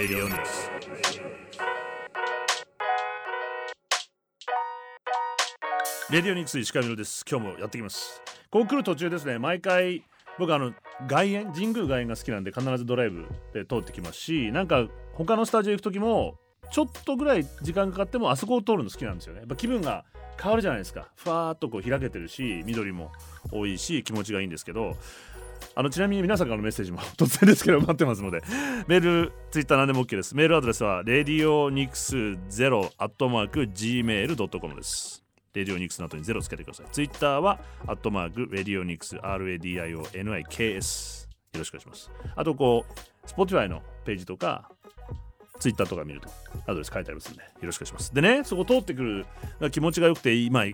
Radio News レディオニクス石川みです。今日もやってきます。こう来る途中ですね。毎回僕あの外苑神宮外苑が好きなんで必ずドライブで通ってきますしなんか他のスタジオ行く時もちょっとぐらい時間かかってもあそこを通るの好きなんですよね。やっぱ気分が変わるじゃないですか。ふわーっとこう開けてるし緑も多いし気持ちがいいんですけどあのちなみに皆さんからのメッセージも 突然ですけど待ってますのでメール、ツイッター何でも OK です。メールアドレスは radioniks0@gmail.com ですレディオニクスの後に0つけてください。ツイッターはアットマークレディオニクス。RADIONIKS よろしくお願いします。あとこう Spotify のページとかツイッターとか見るとアドレス書いてありますんでよろしくお願いします。でねそこ通ってくる気持ちが良くて今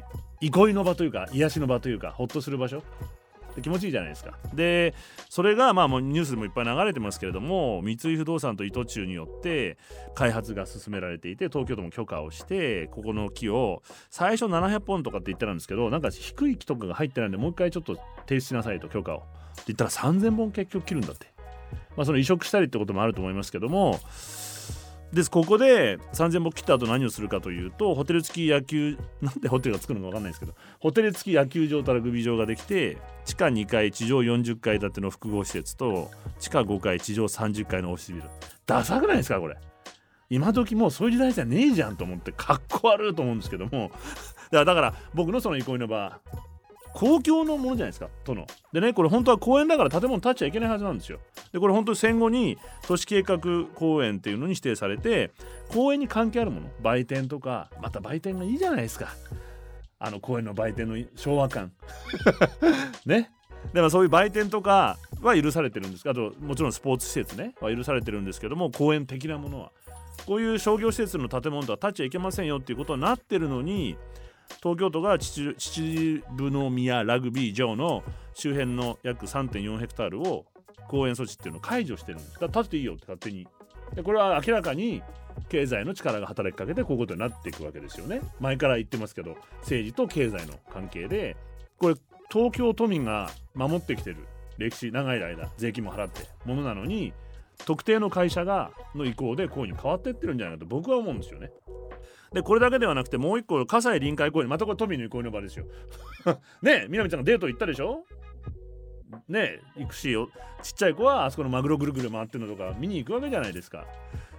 憩いの場というか癒しの場というかほっとする場所気持ちいいじゃないですか。でそれがまあもうニュースでもいっぱい流れてますけれども三井不動産と伊藤忠によって開発が進められていて東京都も許可をしてここの木を最初700本とかって言ってたんですけどなんか低い木とかが入ってないんでもう一回ちょっと提出しなさいと許可を。って言ったら3000本結局切るんだって。まあその移植したりってこともあると思いますけどもです。ここで3000本切った後何をするかというとホテル付き野球 なんでホテルが作るのか分かんないですけどホテル付き野球場とラグビー場ができて地下2階地上40階建ての複合施設と地下5階地上30階のオフィスビル。ダサくないですかこれ。今時もうそういう時代じゃねえじゃんと思ってかっこ悪いと思うんですけども。だから僕のその憩いの場公共のものじゃないですか都の。でねこれ本当は公園だから建物建っちゃいけないはずなんですよ。でこれ本当に戦後に都市計画公園っていうのに指定されて公園に関係あるもの売店とかまた売店がいいじゃないですか。あの公園の売店の昭和感。ね。でもそういう売店とかは許されてるんですあともちろんスポーツ施設ねは許されてるんですけども公園的なものは。こういう商業施設の建物とは建っちゃいけませんよっていうことになってるのに東京都が秩父宮ラグビー場の周辺の約3.4ヘクタールを公園措置っていうのを解除してるんです。だ立っていいよって勝手に。でこれは明らかに経済の力が働きかけてこういうことになっていくわけですよね。前から言ってますけど政治と経済の関係で。これ東京都民が守ってきてる歴史長い間税金も払ってものなのに特定の会社がの意向でこういうふうに変わっていってるんじゃないかと僕は思うんですよね。でこれだけではなくてもう一個葛西臨海公園またこれ都民の憩いの場ですよ。ねえみなみちゃんがデート行ったでしょ？ねえ行くしちっちゃい子はあそこのマグロぐるぐる回ってるのとか見に行くわけじゃないですか。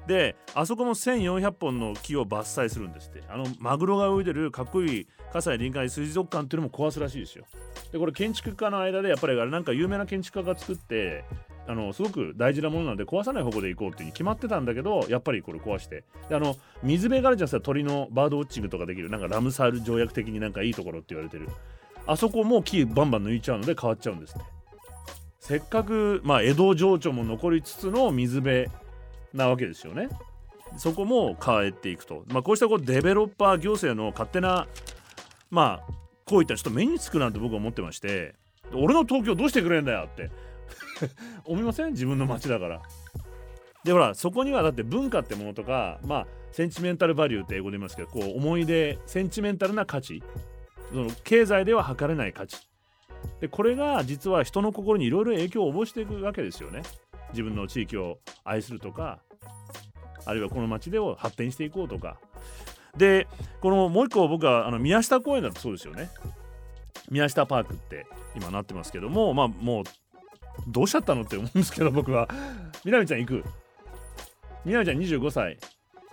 であそこも1400本の木を伐採するんですってあのマグロが泳いでるかっこいい葛西臨海水族館っていうのも壊すらしいですよでこれ建築家の間でやっぱりあれなんか有名な建築家が作ってあのすごく大事なものなので壊さない方向で行こうっていうに決まってたんだけどやっぱりこれ壊して。であの水辺があるじゃないですか鳥のバードウォッチングとかできるなんかラムサール条約的になんかいいところって言われてる。あそこも木バンバン抜いちゃうので変わっちゃうんですって。せっかく、まあ、江戸情緒も残りつつの水辺なわけですよね。そこも変えていくと、まあ、こうしたこうデベロッパー行政の勝手なまあこういったちょっと目につくなんて僕は思ってまして。俺の東京どうしてくれんだよって。思いません？自分の街だから。でほらそこにはだって文化ってものとかまあセンチメンタルバリューって英語で言いますけどこう思い出センチメンタルな価値。その経済では測れない価値。でこれが実は人の心にいろいろ影響を及ぼしていくわけですよね。自分の地域を愛するとかあるいはこの町でを発展していこうとか。でこのもう一個僕はあの宮下公園だとそうですよね。宮下パークって今なってますけどもまあもうどうしちゃったのって思うんですけど僕は。みなみちゃん行くみなみちゃん25歳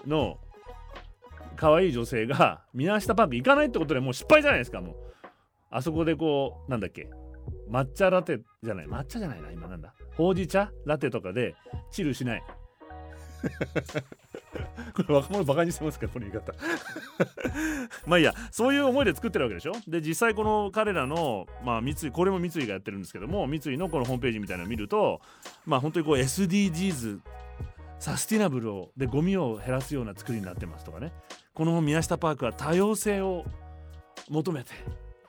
の可愛い女性が宮下パーク行かないってことでもう失敗じゃないですかもう。あそこでこうなんだっけ。抹茶ラテじゃない。抹茶じゃないな今なんだ。ほうじ茶ラテとかでチルしない。これ若者バカにしてますかこの言い方。まあいいやそういう思いで作ってるわけでしょ？で実際この彼らのまあ三井これも三井がやってるんですけども三井のこのホームページみたいなのを見るとまあ本当にこう SDGs サスティナブルをでゴミを減らすような作りになってますとかね。この宮下パークは多様性を求めて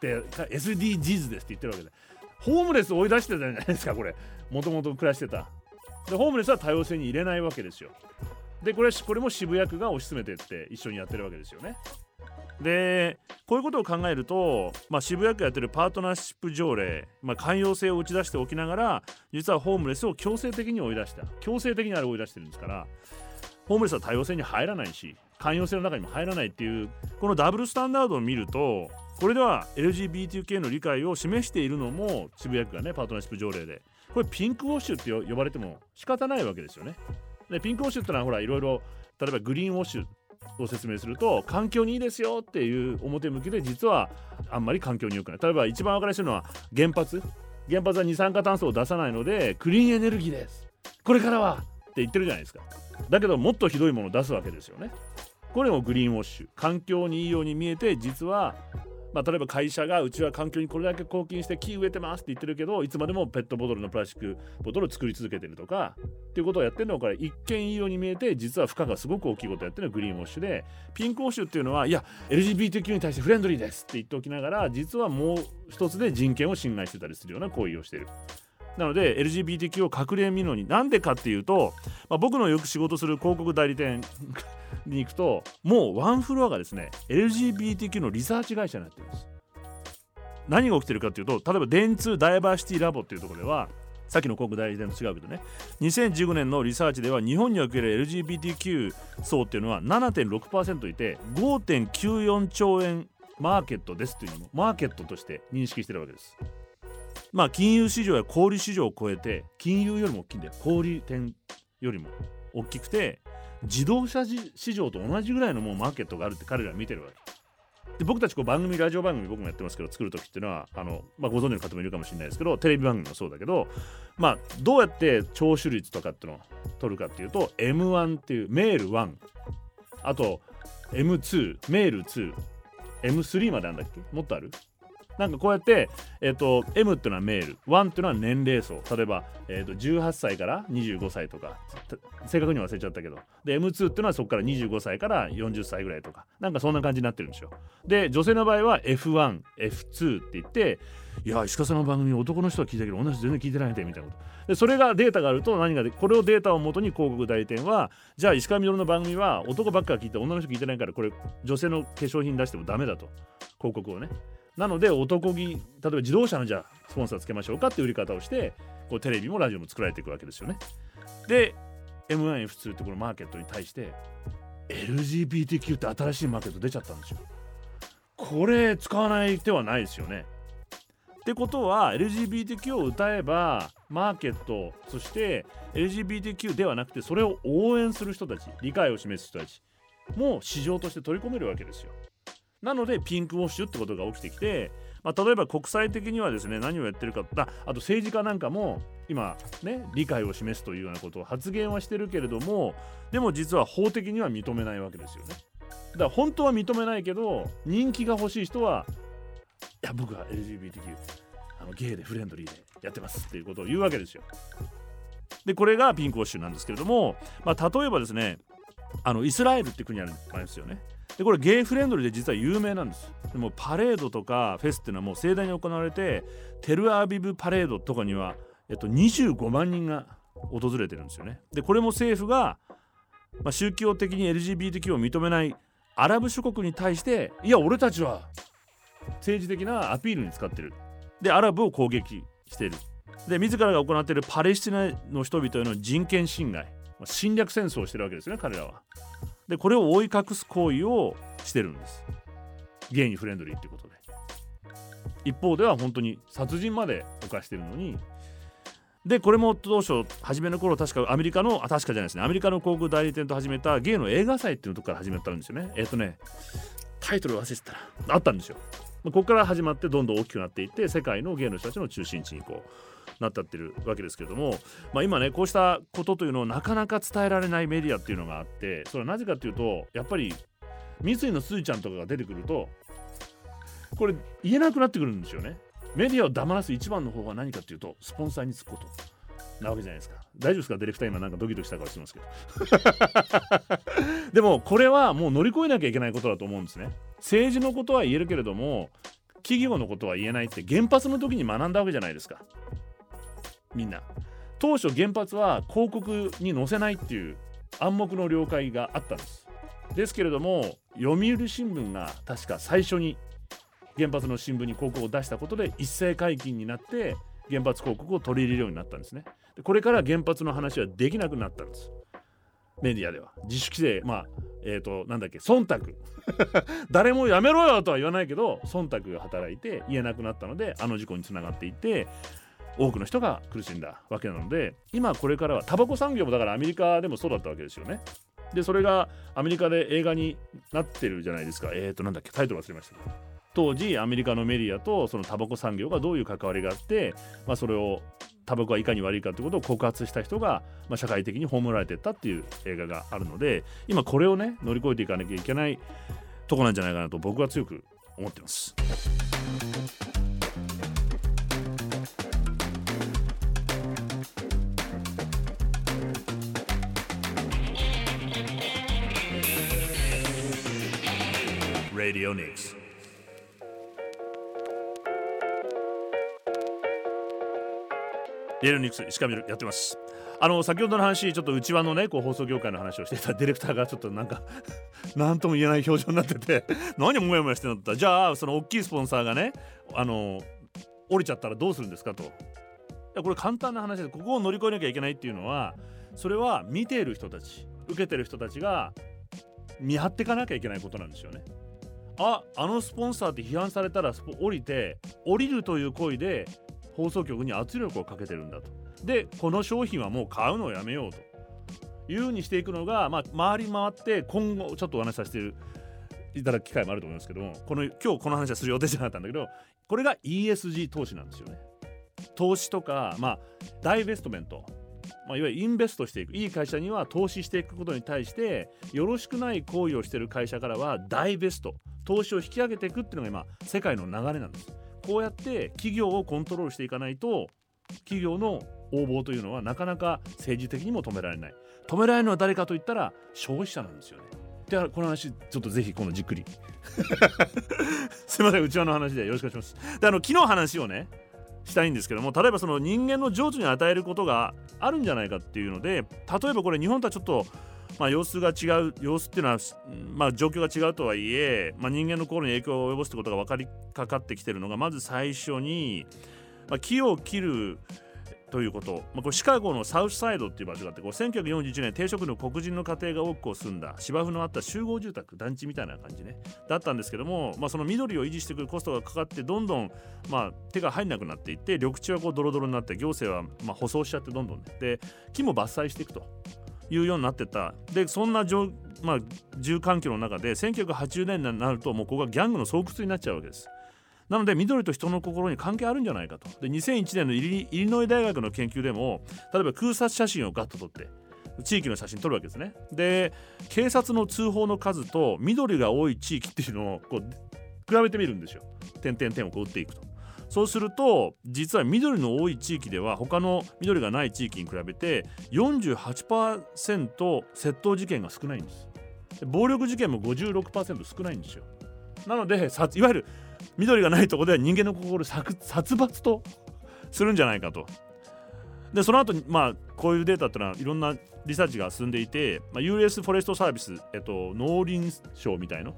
で SDGs ですって言ってるわけで。ホームレス追い出してたじゃないですかこれ。もともと暮らしてた。でホームレスは多様性に入れないわけですよ。でこれこれも渋谷区が推し進めてって一緒にやってるわけですよね。でこういうことを考えると、まあ、渋谷区やってるパートナーシップ条例、まあ、寛容性を打ち出しておきながら実はホームレスを強制的に追い出した。強制的にあれ追い出してるんですからホームレスは多様性に入らないし寛容性の中にも入らないっていうこのダブルスタンダードを見るとこれでは LGBTQ の理解を示しているのも渋谷区がねパートナーシップ条例で。これピンクウォッシュって呼ばれても仕方ないわけですよね。でピンクウォッシュってのはほらいろいろ例えばグリーンウォッシュを説明すると環境にいいですよっていう表向きで実はあんまり環境に良くない。例えば一番分かりやすいのは原発。原発は二酸化炭素を出さないのでクリーンエネルギーです。これからはって言ってるじゃないですか。だけどもっとひどいものを出すわけですよね。これもグリーンウォッシュ。環境にいいように見えて実はまあ、例えば会社がうちは環境にこれだけ貢献して木植えてますって言ってるけどいつまでもペットボトルのプラスチックボトルを作り続けてるとかっていうことをやってるのはこれ一見いいように見えて実は負荷がすごく大きいことをやってるのがグリーンウォッシュでピンクウォッシュっていうのはいや LGBT q に対してフレンドリーですって言っておきながら実はもう一つで人権を侵害してたりするような行為をしてる。なので LGBTQ を隠れみのになんでかっていうと、まあ、僕のよく仕事する広告代理店に行くともうワンフロアがですね LGBTQ のリサーチ会社になってるんです。何が起きてるかっていうと例えば電通ダイバーシティラボっていうところではさっきの広告代理店と違うけどね2015年のリサーチでは日本における LGBTQ 層っていうのは7.6%いて5.94兆円マーケットですというのもマーケットとして認識してるわけです。まあ金融市場や小売市場を超えて金融よりも大きいんだよ小売店よりも大きくて自動車市場と同じぐらいのもうマーケットがあるって彼らは見てるわけ。で僕たちこう番組ラジオ番組僕もやってますけど作る時っていうのはあの、まあ、ご存知の方もいるかもしれないですけどテレビ番組もそうだけど、まあ、どうやって聴取率とかっていうのを取るかっていうと M1 っていうメール1あと M2 メール 2M3 まであるんだっけ？もっとある？なんかこうやって、えーと、M っていうのはメール1っていうのは年齢層。例えば、えーと、18歳から25歳とか。正確に忘れちゃったけど。で M2 っていうのはそこから25歳から40歳ぐらいとか。なんかそんな感じになってるんですよ。で女性の場合は F1F2 って言っていや石川さんの番組男の人は聞いたけど同じ全然聞いてないんでみたいなこと。でそれがデータがあると何がでこれをデータをもとに広告代理店はじゃあ石川稔の番組は男ばっか聞いて女の人聞いてないからこれ女性の化粧品出してもダメだと。広告をね。なので男気例えば自動車のじゃあスポンサーつけましょうかって売り方をしてこうテレビもラジオも作られていくわけですよね。で M1F2 ってこのマーケットに対して LGBTQ って新しいマーケット出ちゃったんですよ。これ使わない手はないですよね。ってことは LGBTQ を歌えばマーケットそして LGBTQ ではなくてそれを応援する人たち理解を示す人たちも市場として取り込めるわけですよ。なのでピンクウォッシュってことが起きてきて、まあ、例えば国際的にはですね何をやってるかああと政治家なんかも今ね理解を示すというようなことを発言はしてるけれどもでも実は法的には認めないわけですよね。だから本当は認めないけど人気が欲しい人はいや僕は LGBTQ あのゲイでフレンドリーでやってますっていうことを言うわけですよ。でこれがピンクウォッシュなんですけれども、まあ、例えばですねあのイスラエルって国あるんですよね。でこれゲイフレンドリーで実は有名なんです。でもパレードとかフェスっていうのはもう盛大に行われてテルアビブパレードとかには、えっと、25万人が訪れてるんですよね。でこれも政府が、まあ、宗教的に LGBTQ を認めないアラブ諸国に対していや俺たちは政治的なアピールに使ってる。でアラブを攻撃している。で自らが行っているパレスチナの人々への人権侵害。侵略戦争をしてるわけですね彼らは。でこれを覆い隠す行為をしてるんです。ゲイにフレンドリーっていうことで。一方では本当に殺人まで犯してるのに。でこれも当初初めの頃確かアメリカのあ確かじゃないですね。アメリカの航空代理店と始めたゲイの映画祭っていうとこから始めたんですよね。えっ、ー、とねタイトル忘れてたら。あったんですよ。ここから始まってどんどん大きくなっていって世界のゲイの人たちの中心地にこう。なったってるわけですけれども、まあ、今ねこうしたことというのをなかなか伝えられないメディアっていうのがあってそれはなぜかっていうとやっぱり三井のすずちゃんとかが出てくるとこれ言えなくなってくるんですよね。メディアを黙らす一番の方は何かっていうとスポンサーにつくこと。なわけじゃないですか。大丈夫ですか？ディレクター今なんかドキドキした顔してますけど。でもこれはもう乗り越えなきゃいけないことだと思うんですね。政治のことは言えるけれども企業のことは言えないって原発の時に学んだわけじゃないですか。みんな。当初原発は広告に載せないっていう暗黙の了解があったんです。ですけれども読売新聞が確か最初に原発の新聞に広告を出したことで一斉解禁になって原発広告を取り入れるようになったんですね。でこれから原発の話はできなくなったんです。メディアでは。自主規制まあえーと、なんだっけ忖度。誰もやめろよとは言わないけど忖度が働いて言えなくなったのであの事故につながっていって多くの人が苦しんだわけなので今これからはタバコ産業もだからアメリカでもそうだったわけですよね。でそれがアメリカで映画になってるじゃないですかえっ、ー、となんだっけタイトル忘れましたけど当時アメリカのメディアとそのタバコ産業がどういう関わりがあって、まあ、それをタバコはいかに悪いかということを告発した人が、まあ、社会的に葬られていったっていう映画があるので今これをね乗り越えていかなきゃいけないとこなんじゃないかなと僕は強く思ってます。Radio Nix. イエルニクス石上やってますあの先ほどの話ちょっと内輪のねこう放送業界の話をしてたディレクターがちょっとなんか 何とも言えない表情になってて何もやもやしてんだったじゃあその大きいスポンサーがねあの降りちゃったらどうするんですかといやこれ簡単な話でここを乗り越えなきゃいけないっていうのはそれは見ている人たち受けてる人たちが見張っていかなきゃいけないことなんですよね。ああのスポンサーって批判されたら降りて降りるという行為で放送局に圧力をかけてるんだと。でこの商品はもう買うのをやめようというふうにしていくのが、まあ、回り回って今後ちょっとお話しさせていただく機会もあると思いますけどもこの今日この話はする予定じゃなかったんだけどこれが ESG 投資なんですよね。投資とか、まあ、ダイベストメントまあ、いわゆるインベストしていくいい会社には投資していくことに対してよろしくない行為をしている会社からはダイベスト投資を引き上げていくっていうのが今世界の流れなんです。こうやって企業をコントロールしていかないと企業の応募というのはなかなか政治的にも止められない。止められるのは誰かといったら消費者なんですよね。ではこの話ちょっとぜひ今度じっくり。すいません内輪の話でよろしくお願いします。であの昨日話をねしたいんですけども例えばその人間の情緒に与えることがあるんじゃないかっていうので例えばこれ日本とはちょっとまあ、様子が違う様子っていうのは、まあ、状況が違うとはいえ、まあ、人間の心に影響を及ぼすってことが分かりかかってきてるのがまず最初に、まあ、木を切るということ、まあ、これシカゴのサウスサイドっていう場所があってこう1941年低職の黒人の家庭が多く住んだ芝生のあった集合住宅団地みたいな感じね。だったんですけども、まあ、その緑を維持してくるコストがかかってどんどん、まあ、手が入んなくなっていって緑地はこうドロドロになって行政はま舗装しちゃってどんどんで木も伐採していくと。いうようになってたでそんなまあ、住環境の中で1980年になるともうここがギャングの巣窟になっちゃうわけです。なので緑と人の心に関係あるんじゃないかと。で2001年のイリノイ大学の研究でも例えば空撮写真をガッと撮って地域の写真撮るわけですね。で警察の通報の数と緑が多い地域っていうのをこう比べてみるんですよ。点々点をこう打っていくと。そうすると実は緑の多い地域では他の緑がない地域に比べて48%窃盗事件が少ないんです。暴力事件も56%少ないんですよ。なのでいわゆる緑がないとこでは人間の心を殺伐とするんじゃないかと。でその後まあこういうデータっていうのはいろんなリサーチが進んでいて、まあ、US フォレストサービス、えっと、農林省みたいな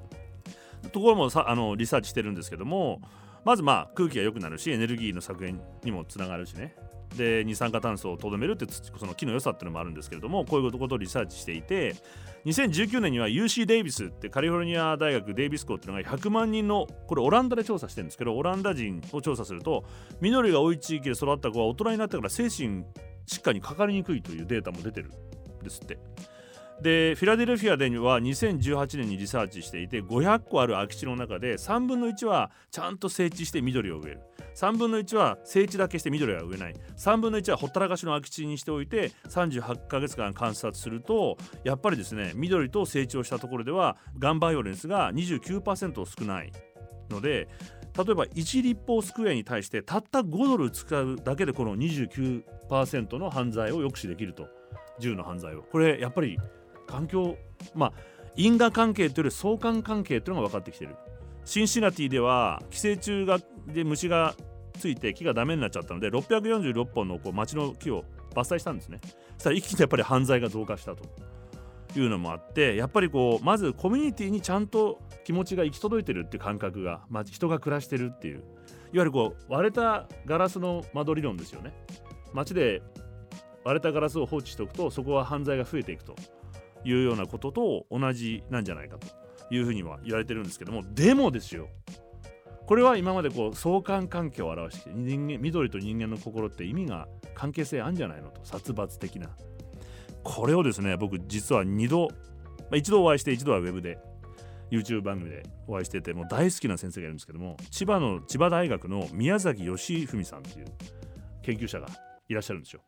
ところもさあのリサーチしてるんですけどもまずまあ空気が良くなるしエネルギーの削減にもつながるしねで二酸化炭素をとどめるってその木の良さっていうのもあるんですけれどもこういうことをリサーチしていて2019年には UC デイビスってカリフォルニア大学デイビス校っていうのが100万人のこれオランダで調査してるんですけどオランダ人を調査すると緑が多い地域で育った子は大人になってから精神疾患にかかりにくいというデータも出てるんですって。でフィラデルフィアでは2018年にリサーチしていて500個ある空き地の中で3分の1はちゃんと整地して緑を植える。3分の1は整地だけして緑は植えない。3分の1はほったらかしの空き地にしておいて38ヶ月間観察するとやっぱりですね緑と成長したところではガンバイオレンスが29%少ないので例えば1立方スクエアに対してたった5ドル使うだけでこの29%の犯罪を抑止できると。銃の犯罪を。これやっぱり環境まあ因果関係というより相関関係というのが分かってきてる。シンシナティでは寄生虫がで虫がついて木がダメになっちゃったので646本のこう町の木を伐採したんですね。そしたら一気にやっぱり犯罪が増加したというのもあってやっぱりこうまずコミュニティにちゃんと気持ちが行き届いてるっていう感覚が、まあ、人が暮らしてるっていう。いわゆるこう割れたガラスの窓理論ですよね。街で割れたガラスを放置しておくとそこは犯罪が増えていくと。いうようなことと同じなんじゃないかというふうには言われてるんですけどもでもですよ。これは今までこう相関関係を表して人間緑と人間の心って意味が関係性あるんじゃないのと。殺伐的な。これをですね僕実は2度、まあ、一度お会いして一度はウェブで YouTube 番組でお会いしててもう大好きな先生がいるんですけども千葉の千葉大学の宮崎義文さんっていう研究者がいらっしゃるんですよ。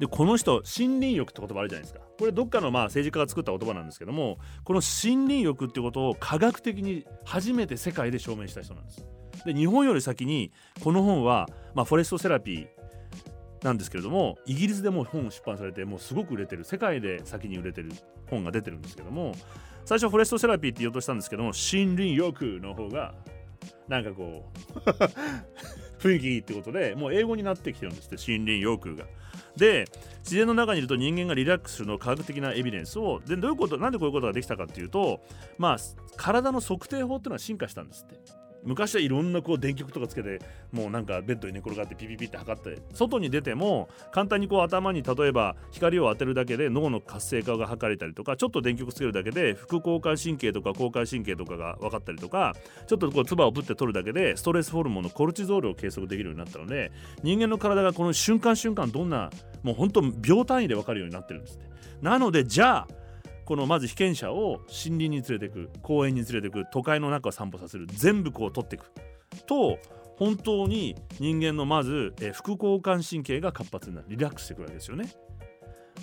でこの人森林浴って言葉あるじゃないですかこれどっかのまあ政治家が作った言葉なんですけどもこの森林浴ってことを科学的に初めて世界で証明した人なんですで日本より先にこの本は、まあ、フォレストセラピーなんですけれどもイギリスでも本を出版されてもうすごく売れてる世界で先に売れてる本が出てるんですけども最初フォレストセラピーって言おうとしたんですけども森林浴の方がなんかこう 雰囲気いいってことでもう英語になってきてるんですって森林浴が。で自然の中にいると人間がリラックスするの科学的なエビデンスをでどういうことなんでこういうことができたかっていうとまあ体の測定法っていうのは進化したんですって。昔はいろんなこう電極とかつけてもうなんかベッドに寝転がってピピピって測って外に出ても簡単にこう頭に例えば光を当てるだけで脳の活性化が測れたりとかちょっと電極つけるだけで副交感神経とか交感神経とかが分かったりとかちょっとこう唾をぶって取るだけでストレスホルモンのコルチゾールを計測できるようになったので人間の体がこの瞬間瞬間どんなもう本当秒単位で分かるようになってるんですね。なのでじゃあこのまず被験者を森林に連れていく公園に連れていく都会の中を散歩させる全部こう取っていくと本当に人間のまず、え副交感神経が活発になるリラックスしてくるわけですよね。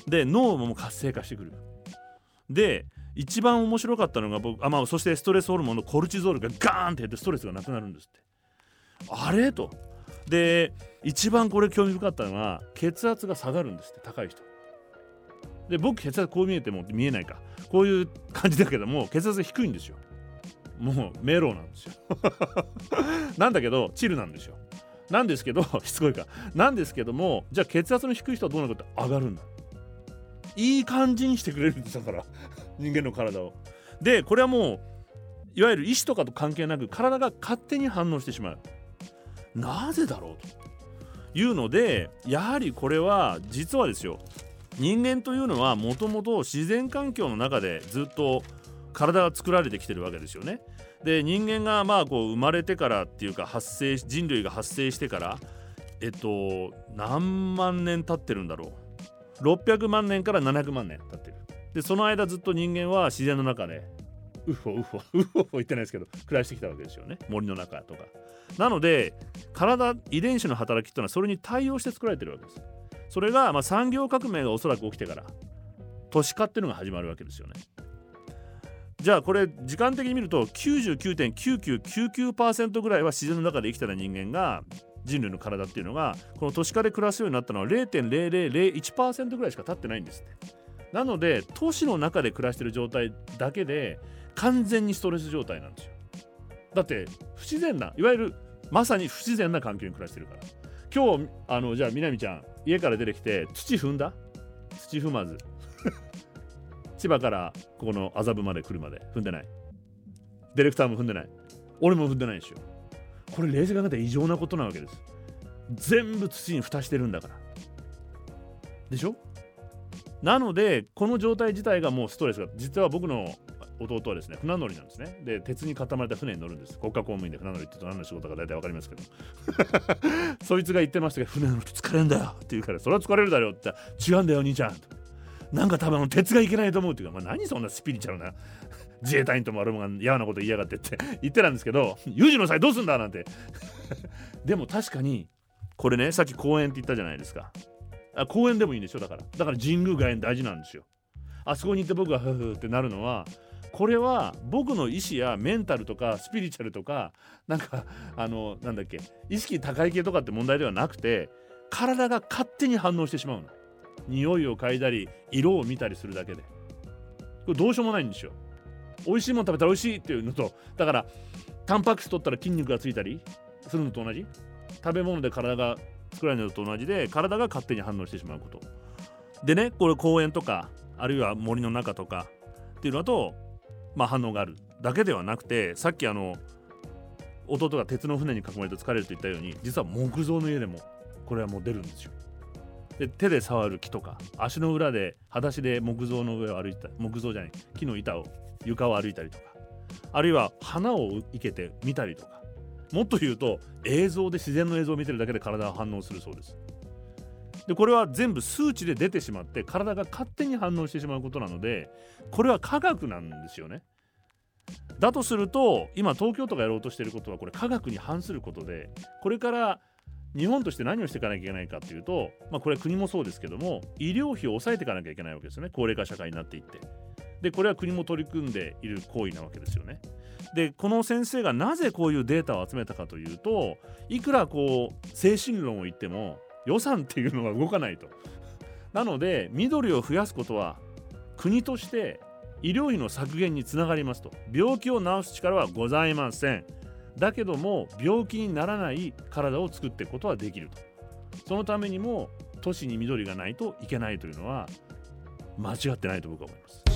で脳も活性化してくる。で一番面白かったのが僕あ、まあ、そしてストレスホルモンのコルチゾールがガーンって減ってストレスがなくなるんですって。あれ？と。で一番これ興味深かったのは血圧が下がるんですって高い人。で僕血圧こう見えても見えないか。こういう感じだけども血圧低いんですよ。もうメロなんですよ。なんだけどチルなんですよ。なんですけど しつこいか。なんですけどもじゃあ血圧の低い人はどうなるかって上がるんだ。いい感じにしてくれるんですだから。人間の体を。でこれはもういわゆる意思とかと関係なく体が勝手に反応してしまう。なぜだろうというのでやはりこれは実はですよ。人間というのはもともと自然環境の中でずっと体が作られてきてるわけですよね。で人間がまあこう生まれてからっていうか発生人類が発生してからえっと何万年経ってるんだろう。600万年から700万年経ってる。でその間ずっと人間は自然の中でウフォウフォウフォ言ってないですけど暮らしてきたわけですよね。森の中とか。なので体遺伝子の働きっていうのはそれに対応して作られてるわけです。それがまあ産業革命がおそらく起きてから都市化っていうのが始まるわけですよね。じゃあこれ時間的に見ると99.9999%ぐらいは自然の中で生きてた人間が人類の体っていうのがこの都市化で暮らすようになったのは0.0001%ぐらいしか経ってないんですって。なので都市の中で暮らしてる状態だけで完全にストレス状態なんですよ。だって不自然ないわゆるまさに不自然な環境に暮らしてるから。今日あのじゃあみなみちゃん家から出てきて土踏んだ？土踏まず。千葉からここの麻布まで来るまで。踏んでない。ディレクターも踏んでない。俺も踏んでないでしょこれ冷静に考えたら異常なことなわけです。全部土に蓋してるんだから。でしょ？なのでこの状態自体がもうストレスが実は僕の弟はですね船乗りなんですね。で鉄に固まれた船に乗るんです。国家公務員で船乗りって何の仕事か大体わかりますけど。そいつが言ってましたけど船乗ると疲れんだよって言うからそれは疲れるだろうって違うんだよ兄ちゃんなんか多分鉄がいけないと思うっていうか、まあ、何そんなスピリチュアルな自衛隊員ともあるもんが嫌なこと言いやがってって。言ってたんですけど有事の際どうすんだなんて。でも確かにこれねさっき公園って言ったじゃないですか。あ公園でもいいんでしょだから。だから神宮外苑大事なんですよ。あそこに行って僕がフフってなるのはこれは僕の意志やメンタルとかスピリチュアルとかなんかあのなんだっけ意識高い系とかって問題ではなくて体が勝手に反応してしまうの。匂いを嗅いだり色を見たりするだけで。これどうしようもないんですよ。美味しいもの食べたら美味しいっていうのとだからタンパク質取ったら筋肉がついたりするのと同じ。食べ物で体が作られるのと同じで体が勝手に反応してしまうこと。でねこれ公園とかあるいは森の中とかっていうのだとまあ、反応があるだけではなくてさっきあの弟が鉄の船に囲まれて疲れると言ったように実は木造の家でもこれはもう出るんですよ。で手で触る木とか足の裏で裸足で木造の上を歩いた木造じゃない木の板を床を歩いたりとかあるいは花を生けて見たりとかもっと言うと映像で自然の映像を見てるだけで体は反応するそうですでこれは全部数値で出てしまって体が勝手に反応してしまうことなのでこれは科学なんですよね。だとすると今東京都がやろうとしていることはこれ科学に反することでこれから日本として何をしていかなきゃいけないかというと、まあ、これは国もそうですけども医療費を抑えていかなきゃいけないわけですよね。高齢化社会になっていって。でこれは国も取り組んでいる行為なわけですよね。でこの先生がなぜこういうデータを集めたかというといくらこう精神論を言っても予算っていうのが動かないと。なので緑を増やすことは国として医療費の削減につながりますと。病気を治す力はございません。だけども病気にならない体を作っていくことはできると。そのためにも都市に緑がないといけないというのは間違ってないと僕は思います。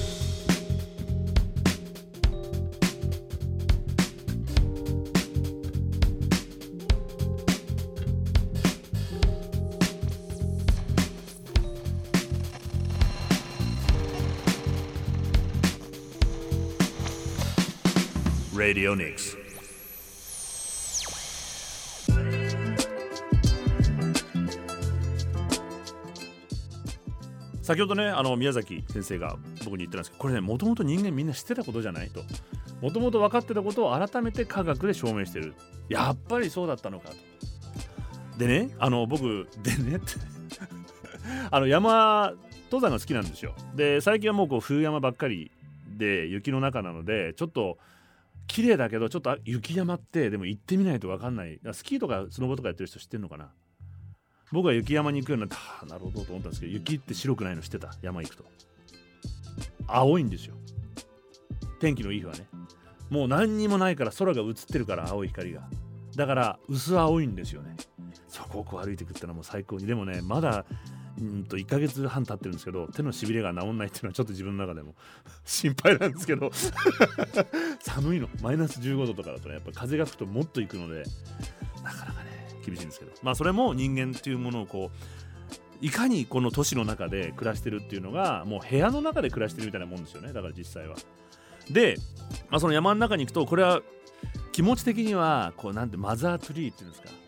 Radio Nix. 先ほどねあの宮崎先生が僕に言ってたんですけどこれねもともと人間みんな知ってたことじゃないと。もともと分かってたことを改めて科学で証明してる。やっぱりそうだったのかと。でねあの僕でねって あの山登山が好きなんですよ。で最近はもうこう冬山ばっかりで雪の中なのでちょっと綺麗だけどちょっと雪山ってでも行ってみないと分かんない。スキーとかスノボとかやってる人知ってんのかな？僕は雪山に行くようになった。なるほどと思ったんですけど雪って白くないの知ってた？山行くと。青いんですよ。天気のいい日はね。もう何にもないから空が映ってるから青い光が。だから薄青いんですよね。そこをこう歩いていくってのはもう最高に。でもねまだうんと1ヶ月半経ってるんですけど手のしびれが治んないっていうのはちょっと自分の中でも 心配なんですけど 寒いの。マイナス15度とかだとねやっぱ風が吹くともっと行くのでなかなかね厳しいんですけど。まあそれも人間っていうものをこういかにこの都市の中で暮らしてるっていうのがもう部屋の中で暮らしてるみたいなもんですよね。だから実際は。で、まあ、その山の中に行くとこれは気持ち的にはこうなんてマザーツリーっていうんですか。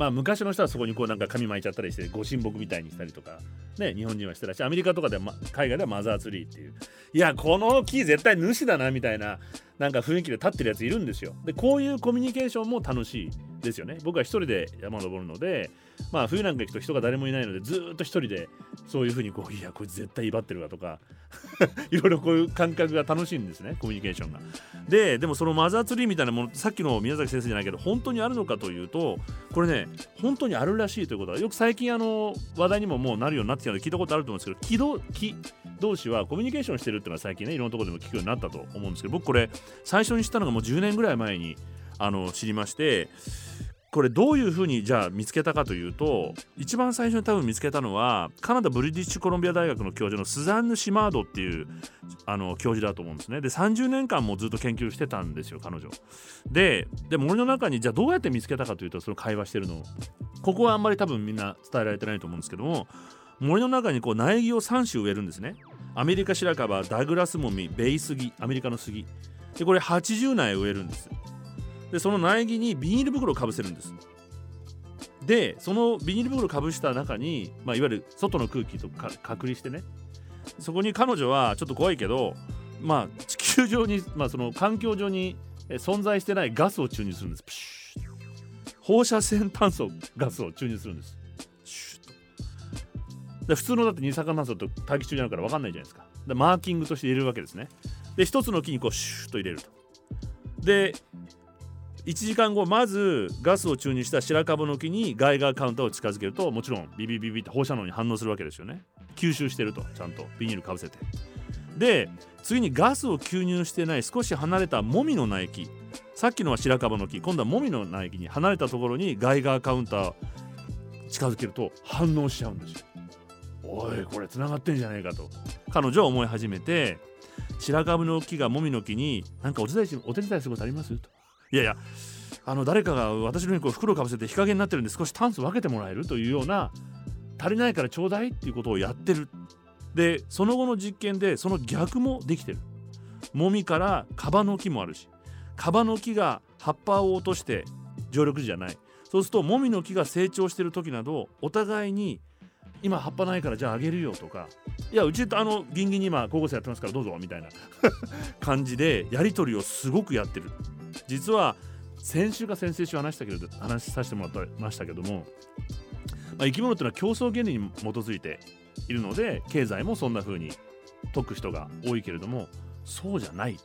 まあ昔の人はそこにこうなんか紙巻いちゃったりしてご神木みたいにしたりとかね日本人はしてたしアメリカとかでは、ま、海外ではマザーツリーっていう。いやこの木絶対主だなみたいななんか雰囲気で立ってるやついるんですよ。でこういうコミュニケーションも楽しいですよね。僕は一人で山登るのでまあ冬なんか行くと人が誰もいないのでずっと一人でそういうふうにこういやこいつ絶対威張ってるわとか いろいろこういう感覚が楽しいんですねコミュニケーションが。ででもそのマザーツリーみたいなものさっきの宮崎先生じゃないけど本当にあるのかというとこれね本当にあるらしいということはよく最近あの話題にももうなるようになってきたので聞いたことあると思うんですけど木木同士はコミュニケーションしてるっていうのは最近ねいろんなとこでも聞くようになったと思うんですけど僕これ最初に知ったのがもう10年ぐらい前にあの知りましてこれどういうふうにじゃあ見つけたかというと一番最初に多分見つけたのはカナダブリティッシュコロンビア大学の教授のスザンヌ・シマードっていうあの教授だと思うんですね。で30年間もずっと研究してたんですよ。彼女。でで森の中にじゃあどうやって見つけたかというとその会話してるのここはあんまり多分みんな伝えられてないと思うんですけども森の中にこう苗木を3種植えるんですね。アメリカ白樺ダグラスモミベイスギアメリカの杉でこれ80苗植えるんですでその苗木にビニール袋をかぶせるんです。でそのビニール袋をかぶした中に、まあ、いわゆる外の空気とか隔離してね。そこに彼女はちょっと怖いけどまあ地球上に、まあ、その環境上に存在してないガスを注入するんです。放射線炭素ガスを注入するんです。で普通のだって二酸化炭素と大気中にあるから分かんないじゃないですか。でマーキングとして入れるわけですね。で一つの木にこうシューッと入れると。で1時間後まずガスを注入した白樺の木にガイガーカウンターを近づけるともちろんビビビビって放射能に反応するわけですよね。吸収してるとちゃんと。ビニールかぶせて。で次にガスを吸入してない少し離れたモミの苗木。さっきのは白樺の木。今度はモミの苗木に離れたところにガイガーカウンター近づけると反応しちゃうんですよ。おいこれ繋がってんじゃないかと。彼女は思い始めて白樺の木がモミの木に何かお手伝いしお手伝いすることあります？と。いやいやあの誰かが私のにこう袋をかぶせて日陰になってるんで少しタンス分けてもらえる？というような足りないからちょうだいっていうことをやってる。でその後の実験でその逆もできてる。もみからカバの木もあるしカバの木が葉っぱを落として常緑樹じゃない。そうするともみの木が成長してる時などお互いに今葉っぱないからじゃああげるよとか。いやうちあのギンギンに今高校生やってますからどうぞみたいな。感じでやり取りをすごくやってる。実は先週か先々週話したけど話させてもらってましたけども、まあ、生き物っていうのは競争原理に基づいているので経済もそんな風に解く人が多いけれどもそうじゃない。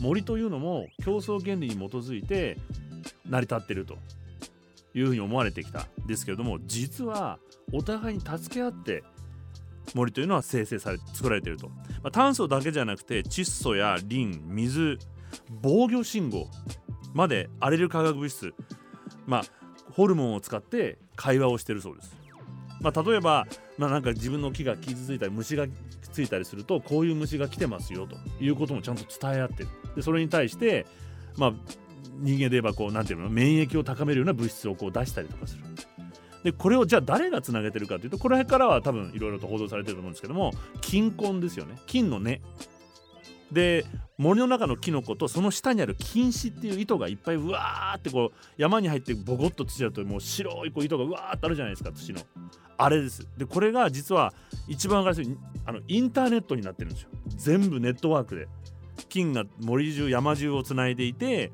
森というのも競争原理に基づいて成り立ってると。いうふうに思われてきた。んですけれども実はお互いに助け合って森というのは生成され作られていると、まあ、炭素だけじゃなくて窒素やリン水防御信号まで荒れる化学物質まあホルモンを使って会話をしているそうです。まあ、例えば、まあ、なんか自分の木が傷ついたり虫がついたりするとこういう虫が来てますよということもちゃんと伝え合ってる。でそれに対して、まあ、人間で言えばこうなんていうの免疫を高めるような物質をこう出したりとかする。でこれをじゃあ誰がつなげてるかというとこれからは多分いろいろと報道されてると思うんですけども金根ですよね。金の根。で森の中のキノコとその下にある金糸っていう糸がいっぱいうわーってこう山に入ってボコッと土だともう白いこう糸がうわーってあるじゃないですか。土の。あれです。でこれが実は一番分かりやすいあのインターネットになってるんですよ。全部ネットワークで。金が森中山中をつないでいて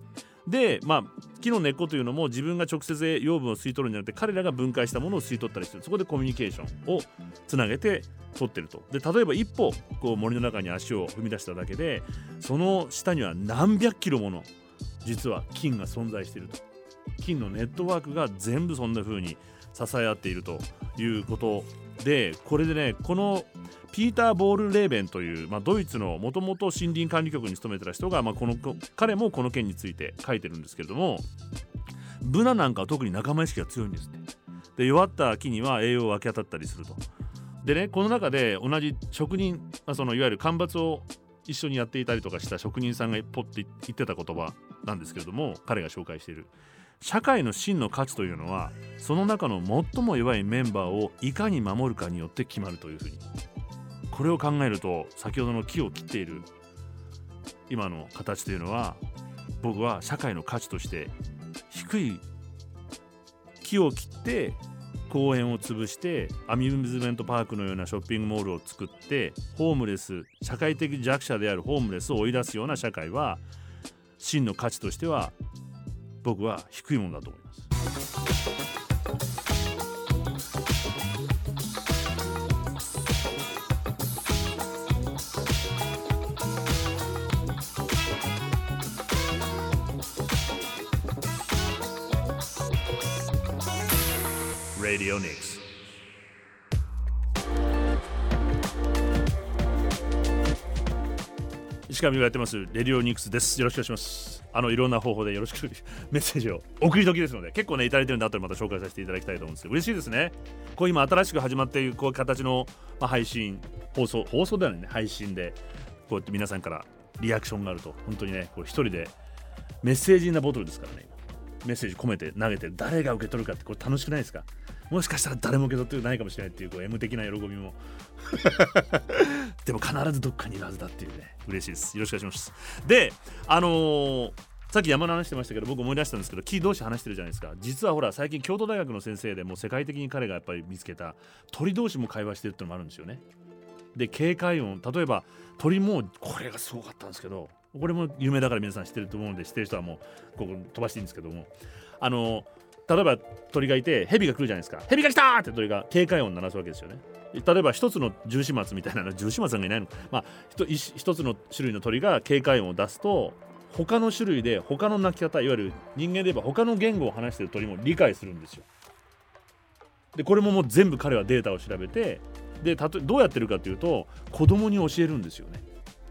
でまあ木の根っこというのも自分が直接養分を吸い取るんじゃなくて彼らが分解したものを吸い取ったりする。そこでコミュニケーションをつなげて取ってると。で例えば一歩こう森の中に足を踏み出しただけでその下には何百キロもの実は金が存在していると。金のネットワークが全部そんな風に支え合っているということでこれでねこのピーター・ボール・レーベンという、まあ、ドイツのもともと森林管理局に勤めてた人が、まあ、この彼もこの件について書いてるんですけれどもブナなんかは特に仲間意識が強いんですって。で弱った木には栄養を分け与ったりすると。でねこの中で同じ職人、まあ、そのいわゆる干ばつを一緒にやっていたりとかした職人さんがポッて言ってた言葉なんですけれども彼が紹介している。社会の真の価値というのはその中の最も弱いメンバーをいかに守るかによって決まるというふうにこれを考えると先ほどの木を切っている今の形というのは僕は社会の価値として低い木を切って公園を潰してアミューズメントパークのようなショッピングモールを作ってホームレス社会的弱者であるホームレスを追い出すような社会は真の価値としては僕は低いものだと思います。Radio Nix 石上がやってます。レディオニクスです。よろしくお願いします。あのいろんな方法でよろしくメッセージを送り時ですので結構ねいただいてるんで後でまた紹介させていただきたいと思うんですけど嬉しいですね。こう今新しく始まっているこういう形の、まあ、配信放送放送ではないね配信でこうやって皆さんからリアクションがあると本当にねこれ一人でメッセージなボトルですからねメッセージ込めて投げて誰が受け取るかってこれ楽しくないですか？もしかしたら誰も受け取ってないかもしれないっていうこう M 的な喜びも。でも必ずどっかにいるはずだっていうね。嬉しいです。よろしくお願いします。であのーさっき山の話してましたけど僕思い出したんですけど木同士話してるじゃないですか。実はほら最近京都大学の先生でもう世界的に彼がやっぱり見つけた鳥同士も会話してるってのもあるんですよね。で警戒音例えば鳥もこれがすごかったんですけどこれも有名だから皆さん知ってると思うので知ってる人はもうここ飛ばしていいんですけども。あの例えば鳥がいて蛇が来るじゃないですか。蛇が来たって鳥が警戒音を鳴らすわけですよね。例えば一つの重始末みたいなの重始末さんがいないのまあ一つの種類の鳥が警戒音を出すと他の種類で他の鳴き方いわゆる人間で言えば他の言語を話してる鳥も理解するんですよ。でこれももう全部彼はデータを調べてでたとどうやってるかっていうと子供に教えるんですよね。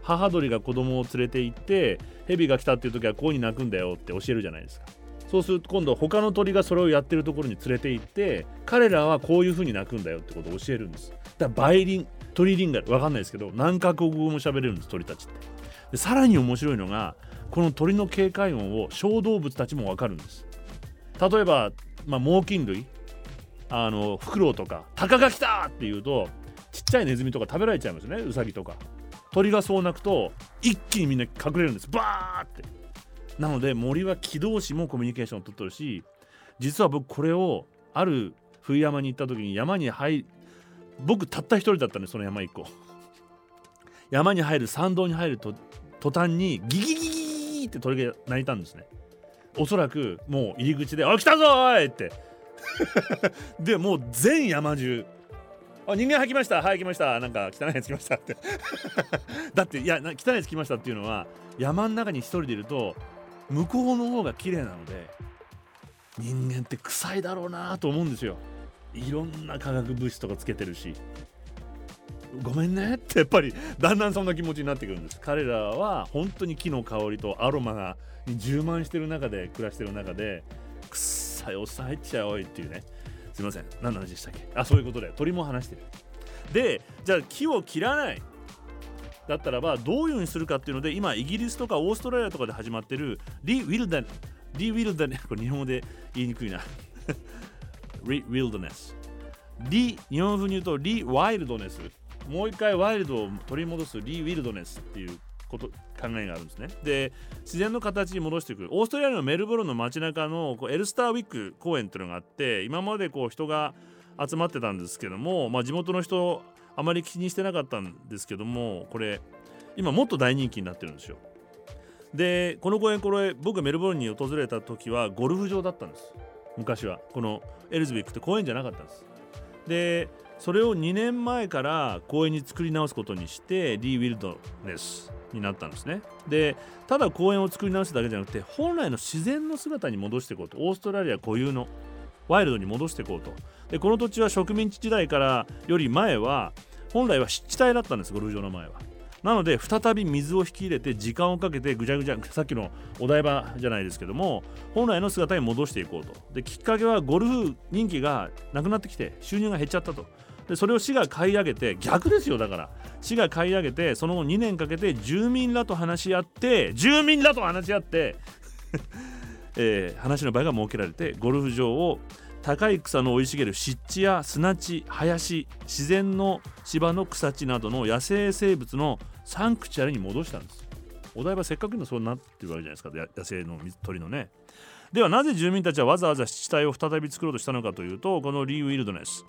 母鳥が子供を連れて行って蛇が来たっていう時はこうに鳴くんだよって教えるじゃないですか。そうすると今度他の鳥がそれをやってるところに連れて行って彼らはこういう風に鳴くんだよってことを教えるんです。だからバイリン鳥リンガル。わかんないですけど何カ国語も喋れるんです鳥たちって。でさらに面白いのがこの鳥の警戒音を小動物たちもわかるんです。例えば、まあ、猛禽類。あのフクロウとか鷹が来たっていうとちっちゃいネズミとか食べられちゃいますよねウサギとか。鳥がそう鳴くと一気にみんな隠れるんです。バーって。なので森は軌道士もコミュニケーションを取ってるし実は僕これをある冬山に行った時に山に入僕たった一人だったんでその山一個。山に入る山道に入ると途端にギギギギギって鳥が鳴いたんですね。おそらくもう入り口で「あ来たぞおい!」って。でもう全山中あ人間吐きましたはい来ましたなんか汚いやつ来ましたって。だっていや汚いやつ来ましたっていうのは山の中に一人でいると向こうの方が綺麗なので人間って臭いだろうなと思うんですよ。いろんな化学物質とかつけてるし。ごめんねってやっぱりだんだんそんな気持ちになってくるんです。彼らは本当に木の香りとアロマが充満してる中で暮らしてる中で臭いおっさん入っちゃおいっていうね。すいません。何の話でしたっけ？あそういうことで。鳥も話してる。でじゃあ木を切らない。だったらばどういうふうにするかっていうので今イギリスとかオーストラリアとかで始まってるリ・ウィルダンリ・ウィルダネこれ日本語で言いにくいな。リ・ウィルドネス。リ日本風に言うとリ・ワイルドネス。もう一回ワイルドを取り戻すリ・ウィルドネスっていうこと考えがあるんですね。で自然の形に戻してく。るオーストラリアのメルボルンの街中のこうエルスターウィック公園っていうのがあって今までこう人が集まってたんですけども、まあ、地元の人あまり気にしてなかったんですけどもこれ今もっと大人気になってるんですよ。でこの公園これ僕がメルボルンに訪れた時はゴルフ場だったんです。昔は。このエルズビックって公園じゃなかったんです。でそれを2年前から公園に作り直すことにしてリー・ウィルドネスになったんですね。でただ公園を作り直すだけじゃなくて本来の自然の姿に戻していこうと。オーストラリア固有のワイルドに戻していこうと。でこの土地は植民地時代からより前は本来は湿地帯だったんですゴルフ場の前は。なので再び水を引き入れて時間をかけてぐちゃぐちゃさっきのお台場じゃないですけども本来の姿に戻していこうと。できっかけはゴルフ人気がなくなってきて収入が減っちゃったと。でそれを市が買い上げて逆ですよだから。市が買い上げてその後2年かけて住民らと話し合って住民らと話し合って えー、話の場が設けられてゴルフ場を高い草の生い茂る湿地や砂地林自然の芝の草地などの野生生物のサンクチュアリに戻したんです。お台場せっかくのそうなってるわけじゃないですか。野生の鳥のねではなぜ住民たちはわざわざ湿地帯を再び作ろうとしたのかというとこのリー・ウィルドネス。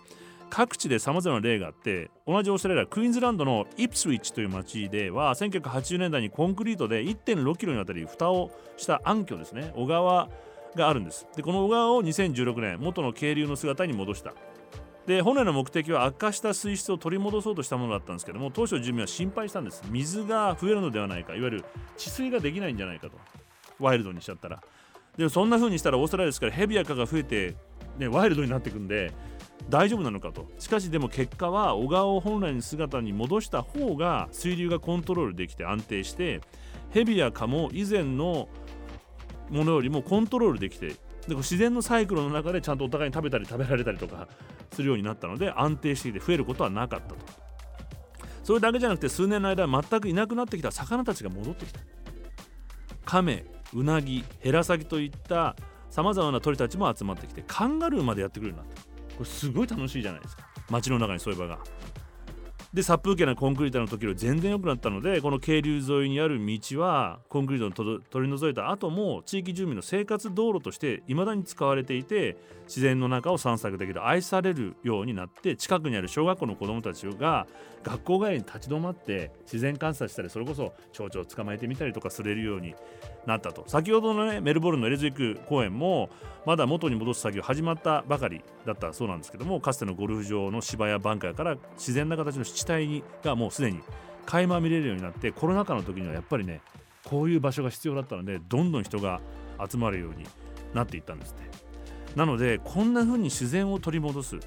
各地でさまざまな例があって同じオーストラリアクイーンズランドのイプスウィッチという町では1980年代にコンクリートで1.6キロにわたり蓋をした暗渠ですね。小川があるんです。でこの小川を2016年元の渓流の姿に戻した。で本来の目的は悪化した水質を取り戻そうとしたものだったんですけども当初住民は心配したんです。水が増えるのではないかいわゆる治水ができないんじゃないかと。ワイルドにしちゃったら。でもそんな風にしたらオーストラリアですからヘビや蚊が増えて、ね、ワイルドになっていくんで大丈夫なのかと。しかしでも結果は小川を本来の姿に戻した方が水流がコントロールできて安定してヘビや蚊も以前のものよりもコントロールできてで自然のサイクルの中でちゃんとお互いに食べたり食べられたりとかするようになったので安定していて増えることはなかったと。それだけじゃなくて数年の間全くいなくなってきた魚たちが戻ってきた。カメウナギヘラサギといったさまざまな鳥たちも集まってきてカンガルーまでやってくるようになった。これすごい楽しいじゃないですか。街の中にそういう場が。で殺風景なコンクリートの時より全然良くなったのでこの渓流沿いにある道はコンクリートを取り除いた後も地域住民の生活道路として未だに使われていて自然の中を散策できる愛されるようになって近くにある小学校の子どもたちが学校帰りに立ち止まって自然観察したりそれこそ蝶々を捕まえてみたりとかするようになったと。先ほどのねメルボルンのエレズウィック公園もまだ元に戻す作業始まったばかりだったそうなんですけどもかつてのゴルフ場の芝やバンカーから自然な形の湿地帯がもうすでに垣間見れるようになってコロナ禍の時にはやっぱりねこういう場所が必要だったのでどんどん人が集まるようになっていったんですねなのでこんな風に自然を取り戻す。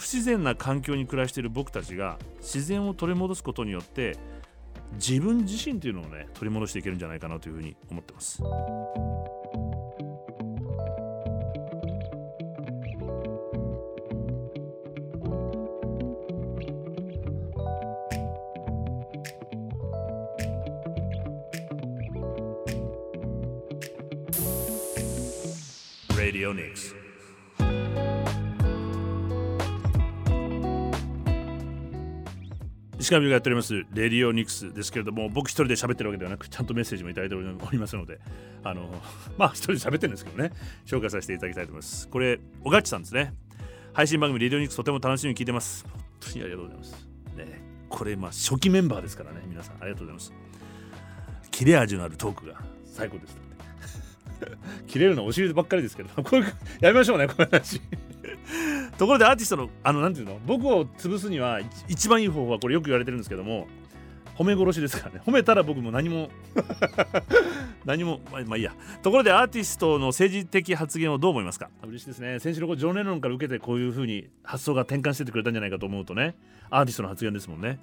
不自然な環境に暮らしている僕たちが自然を取り戻すことによって自分自身というのをね取り戻していけるんじゃないかなというふうに思ってます。Radio Nix. 石上がやっておりますレディオニクスですけれども僕一人で喋ってるわけではなくちゃんとメッセージもいただいておりますのであの まあ一人で喋ってるんですけどね紹介させていただきたいと思います。これおがちさんですね。配信番組レディオニクスとても楽しみに聞いてます。本当にありがとうございます。ねこれまあ初期メンバーですからね皆さんありがとうございます。切れ味のあるトークが最高です 切れるのお尻ばっかりですけどこれやめましょうねこの話。ところでアーティストのあのなんていうの？僕を潰すには一番いい方法はこれよく言われてるんですけども褒め殺しですからね。褒めたら僕も何も 何もまあ、まあいいや。ところでアーティストの政治的発言をどう思いますか？嬉しいですね。先週のジョン・レノンから受けてこういう風に発想が転換しててくれたんじゃないかと思うとねアーティストの発言ですもんね。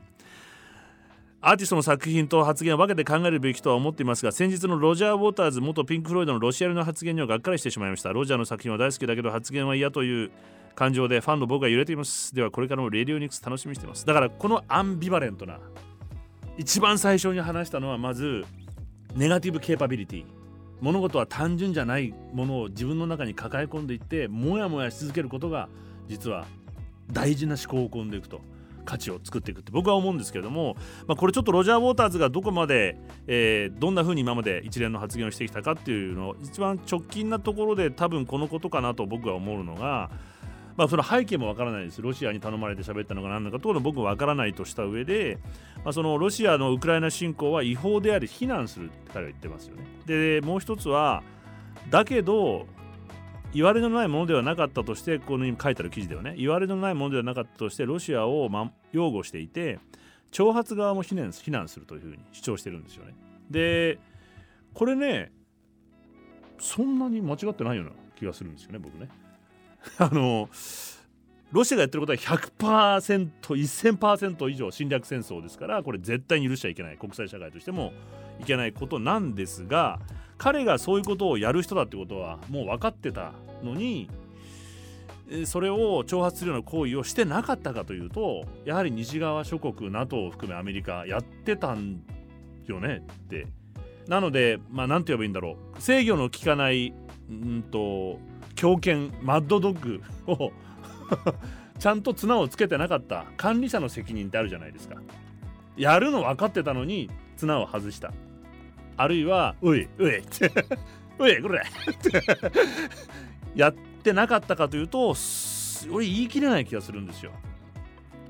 アーティストの作品と発言を分けて考えるべきとは思っていますが先日のロジャー・ウォーターズ元ピンク・フロイドのロシア寄りの発言にはがっかりしてしまいました。ロジャーの作品は大好きだけど発言は嫌という感情でファンの僕が揺れていますではこれからもレディオニクス楽しみにしています。だからこのアンビバレントな一番最初に話したのはまずネガティブケーパビリティ。物事は単純じゃないものを自分の中に抱え込んでいってモヤモヤし続けることが実は大事な思考を込んでいくと価値を作っていくって僕は思うんですけれども、まあ、これちょっとロジャー・ウォーターズがどこまで、えー、どんな風に今まで一連の発言をしてきたかっていうのを一番直近なところで多分このことかなと僕は思うのが、まあ、その背景もわからないですロシアに頼まれて喋ったのか何なのかというの僕はわからないとした上で、まあ、そのロシアのウクライナ侵攻は違法であり非難するって彼は言ってますよね。でもう一つはだけど言われのないものではなかったとしてこの今書いてある記事ではね言われのないものではなかったとしてロシアを、ま、擁護していて挑発側も非難非難するというふうに主張してるんですよね。でこれねそんなに間違ってないような気がするんですよね僕ね。あのロシアがやってることは 100%1000% 以上侵略戦争ですからこれ絶対に許しちゃいけない。国際社会としてもいけないことなんですが彼がそういうことをやる人だってことはもう分かってたのにそれを挑発するような行為をしてなかったかというとやはり西側諸国 NATO を含めアメリカやってたんよねって。なのでまあ何て言えばいいんだろう。制御の効かないうんと狂犬マッドドッグを ちゃんと綱をつけてなかった管理者の責任ってあるじゃないですかやるの分かってたのに綱を外したあるいは「ういうい」って「ういこれ」っ てやってなかったかというと俺言い切れない気がするんですよ。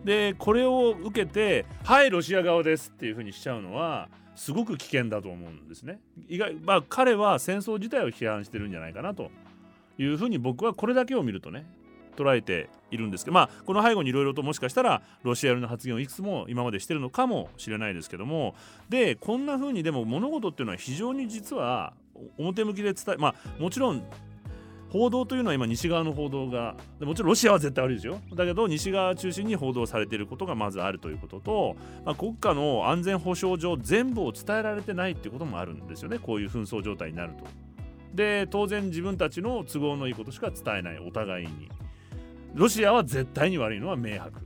でこれを受けて「はいロシア側です」っていうふうにしちゃうのはすごく危険だと思うんですね。意外まあ彼は戦争自体を批判してるんじゃないかなというふうに僕はこれだけを見るとね捉えているんですけどまあこの背後にいろいろともしかしたらロシア寄りの発言をいくつも今までしてるのかもしれないですけどもでこんな風にでも物事っていうのは非常に実は表向きで伝えまあもちろん報道というのは今西側の報道がもちろんロシアは絶対悪いですよだけど西側中心に報道されていることがまずあるということと、まあ、国家の安全保障上全部を伝えられてないっていうこともあるんですよねこういう紛争状態になると。で当然自分たちの都合のいいことしか伝えないお互いに。ロシアは絶対に悪いのは明白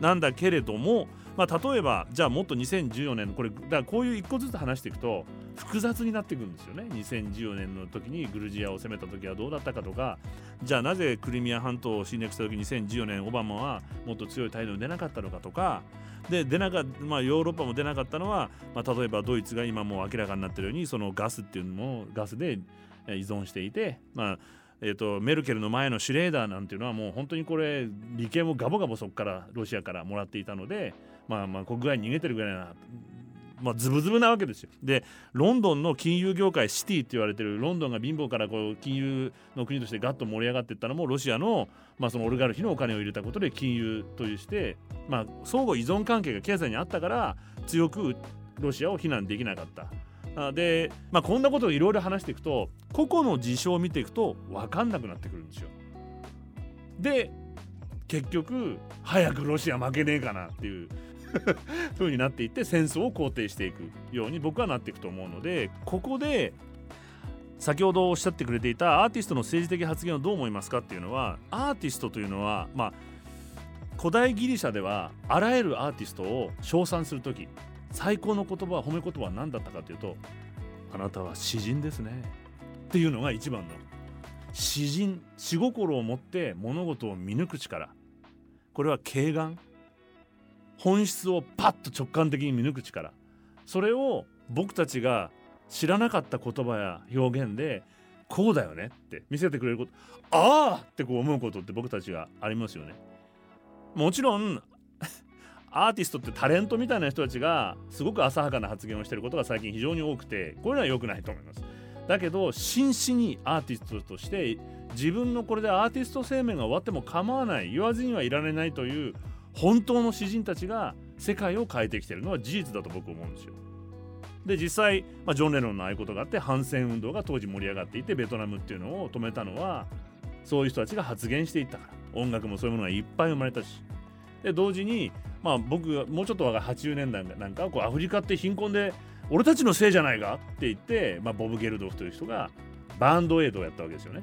なんだけれども、まあ、例えばじゃあもっと2014年これだからこういう一個ずつ話していくと複雑になっていくんですよね。2014年の時にグルジアを攻めた時はどうだったかとか。じゃあなぜクリミア半島を侵略した時2014年オバマはもっと強い態度に出なかったのかとか。で出なかまあ、ヨーロッパも出なかったのは、まあ、例えばドイツが今もう明らかになってるようにそのガスっていうのもガスで依存していて、まあ、えーと、メルケルの前のシュレーダーなんていうのはもう本当にこれ利権をガボガボそこからロシアからもらっていたので、まあ、まあ国外に逃げてるぐらいな、まあ、ズブズブなわけですよ。でロンドンの金融業界シティって言われてるロンドンが貧乏からこう金融の国としてガッと盛り上がっていったのもロシアの,、まあそのオリガルヒのお金を入れたことで金融というして、まあ、相互依存関係が経済にあったから強くロシアを非難できなかった。で、まあ、こんなことをいろいろ話していくと個々の事象を見ていくと分かんなくなってくるんですよ。で結局早くロシア負けねえかなっていう 風になっていって戦争を肯定していくように僕はなっていくと思うのでここで先ほどおっしゃってくれていたアーティストの政治的発言をどう思いますかっていうのはアーティストというのはまあ古代ギリシャではあらゆるアーティストを称賛する時最高の言葉褒め言葉は何だったかというとあなたは詩人ですね。っていうのが一番の詩人詩心を持って物事を見抜く力。これは敬願本質をパッと直感的に見抜く力それを僕たちが知らなかった言葉や表現でこうだよねって見せてくれることああってこう思うことって僕たちがありますよね。もちろんアーティストってタレントみたいな人たちがすごく浅はかな発言をしてることが最近非常に多くてこういうのは良くないと思います。だけど真摯にアーティストとして自分のこれでアーティスト生命が終わっても構わない言わずにはいられないという本当の詩人たちが世界を変えてきてるのは事実だと僕思うんですよ。で実際、まあ、ジョン・レノンのああいうことがあって反戦運動が当時盛り上がっていてベトナムっていうのを止めたのはそういう人たちが発言していったから音楽もそういうものがいっぱい生まれたしで同時に、まあ、僕がもうちょっと若い80年代なんかこうアフリカって貧困で俺たちのせいじゃないかって言って、まあ、ボブ・ゲルドフという人がバンドエイドをやったわけですよね。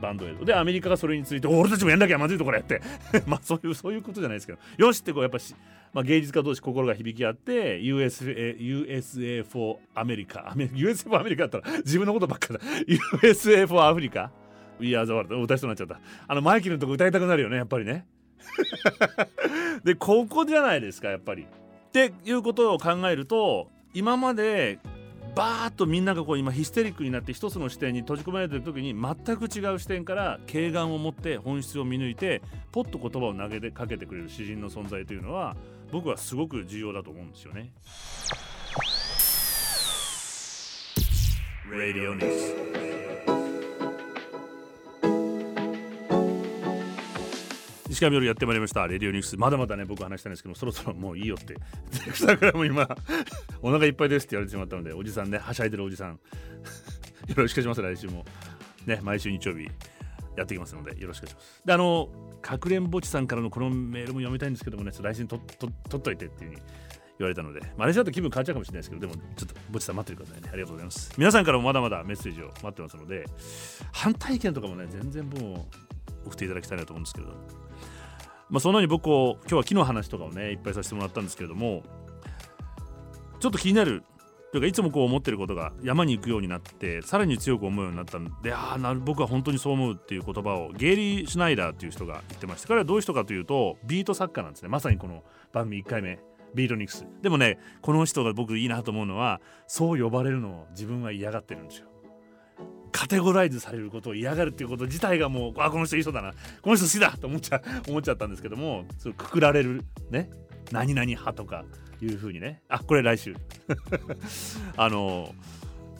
バンドエイドでアメリカがそれについて俺たちもやんなきゃまずいところやって。まあそういうそういうことじゃないですけど。よしってこうやっぱし、まあ、芸術家同士心が響き合って USA, USA for アメリカ。USA for アメリカだったら自分のことばっかだ。USA for アフリカ。We are the world 歌いそうになっちゃった。あのマイケルのとこ歌いたくなるよねやっぱりね。でここじゃないですかやっぱり。っていうことを考えると今までバーッとみんながこう今ヒステリックになって一つの視点に閉じ込められてる時に全く違う視点から軽眼を持って本質を見抜いてポッと言葉を投げてかけてくれる詩人の存在というのは僕はすごく重要だと思うんですよね。Radio News 石上夜やってまいりました。レディオニュース。まだまだね僕話したんですけどそろそろもういいよって。だからも今お腹いっぱいですって言われてしまったのでおじさんねはしゃいでるおじさん。よろしくお願いします。来週も。ね毎週日曜日やっていきますのでよろしくお願いします。であのかくれんぼちさんからのこのメールも読みたいんですけどもね来週にとと取っといてっていう風に言われたので、まあ、れじゃと気分変わっちゃうかもしれないですけど、でもちょっとぼちさん待っててくださいね。ありがとうございます。皆さんからもまだまだメッセージを待ってますので、反対意見とかもね、全然もう送っていただきたいなと思うんですけど、まあ、そのように僕を今日は木の話とかをねいっぱいさせてもらったんですけれどもちょっと気になるというかいつもこう思ってることが山に行くようになってさらに強く思うようになったんでああ僕は本当にそう思うっていう言葉をゲイリー・シュナイダーっていう人が言ってまして彼はどういう人かというとビート作家なんですね。まさにこの番組1回目ビートニクス。でもねこの人が僕いいなと思うのはそう呼ばれるのを自分は嫌がってるんですよ。カテゴライズされることを嫌がるっていうこと自体がもうあこの人いい人だな。この人好きだと思っちゃ 思っちゃったんですけどもそうくくられるね何々派とかいうふうにね。あこれ来週。あの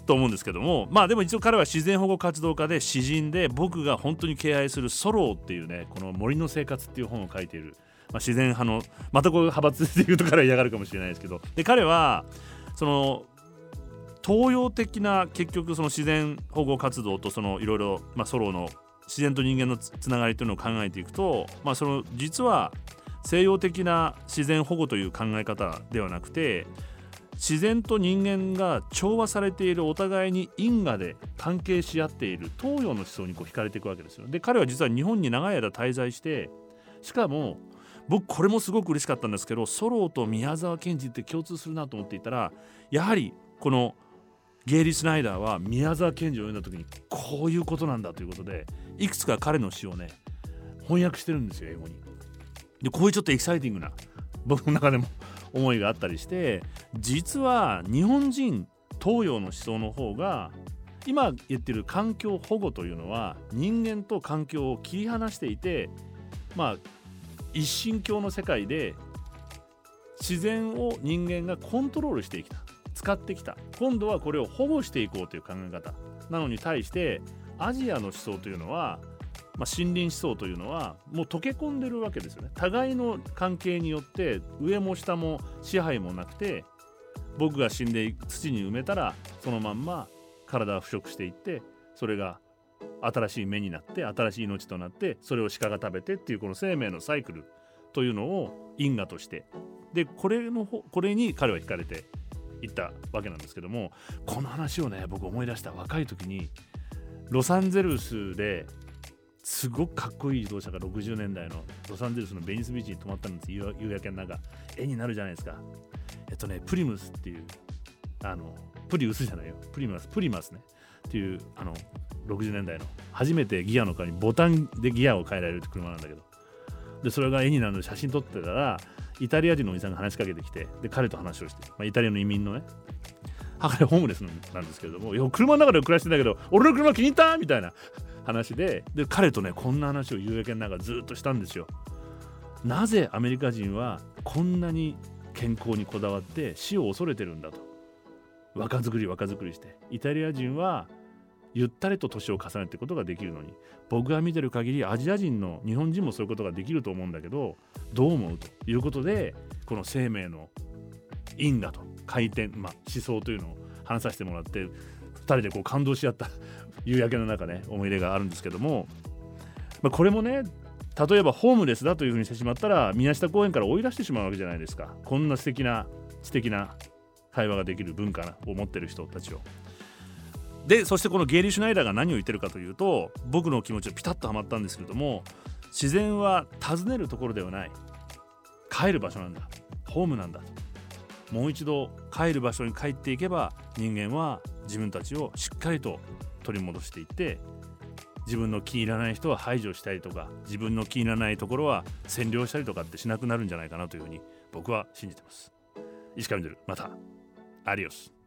と思うんですけどもまあでも一応彼は自然保護活動家で詩人で僕が本当に敬愛するソローっていうねこの森の生活っていう本を書いている、まあ、自然派のまたこう派閥でいうと彼は嫌がるかもしれないですけど。で彼はその東洋的な結局その自然保護活動とそのいろいろソロの自然と人間のつながりというのを考えていくと、まあ、その実は西洋的な自然保護という考え方ではなくて自然と人間が調和されているお互いに因果で関係し合っている東洋の思想にこう惹かれていくわけですよ。で彼は実は日本に長い間滞在してしかも僕これもすごく嬉しかったんですけどソロと宮沢賢治って共通するなと思っていたらやはりこの「ゲイリー・スナイダーは宮沢賢治を読んだ時にこういうことなんだということでいくつか彼の詩をね翻訳してるんですよ英語に。でこういうちょっとエキサイティングな僕の中でも思いがあったりして実は日本人東洋の思想の方が今言ってる環境保護というのは人間と環境を切り離していてまあ一神教の世界で自然を人間がコントロールしてきた使ってきた。今度はこれを保護していこうという考え方。なのに対してアジアの思想というのは、まあ、森林思想というのはもう溶け込んでるわけですよね。互いの関係によって上も下も支配もなくて僕が死んで土に埋めたらそのまんま体は腐食していってそれが新しい芽になって新しい命となってそれを鹿が食べてっていうこの生命のサイクルというのを因果として。でこれのこれに彼は惹かれて行ったわけなんですけどもこの話をね僕思い出した。若い時にロサンゼルスですごくかっこいい自動車が60年代のロサンゼルスのベニスビーチに止まったんです夕焼けの中絵になるじゃないですか。えっとねプリムスっていうあのプリウスじゃないよ。プリマスプリマスね。っていうあの60年代の初めてギアの代わりにボタンでギアを変えられる車なんだけど。でそれが絵になるので写真撮ってたらイタリア人のおじさんが話しかけてきてで彼と話をして、まあ、イタリアの移民のね彼ホームレスなんですけれどもいや車の中で暮らしてんだけど俺の車気に入ったみたいな 話でで彼とねこんな話を夕焼けの中ずっとしたんですよ。なぜアメリカ人はこんなに健康にこだわって死を恐れてるんだと若作り若作りしてイタリア人はゆったりと年を重ねていくことができるのに僕が見てる限りアジア人の日本人もそういうことができると思うんだけどどう思うということでこの生命の因果と回転、まあ、思想というのを話させてもらって2人でこう感動し合った夕焼けの中ね思い出があるんですけども、まあ、これもね例えばホームレスだというふうにしてしまったら宮下公園から追い出してしまうわけじゃないですかこんな素敵な素敵な会話ができる文化を持ってる人たちを。でそしてこのゲイリー・シュナイダーが何を言ってるかというと僕の気持ちをピタッとはまったんですけれども自然は訪ねるところではない。帰る場所なんだ。ホームなんだ。もう一度帰る場所に帰っていけば人間は自分たちをしっかりと取り戻していって自分の気に入らない人は排除したりとか自分の気に入らないところは占領したりとかってしなくなるんじゃないかなというふうに僕は信じてます。石上出るまた。アディオス。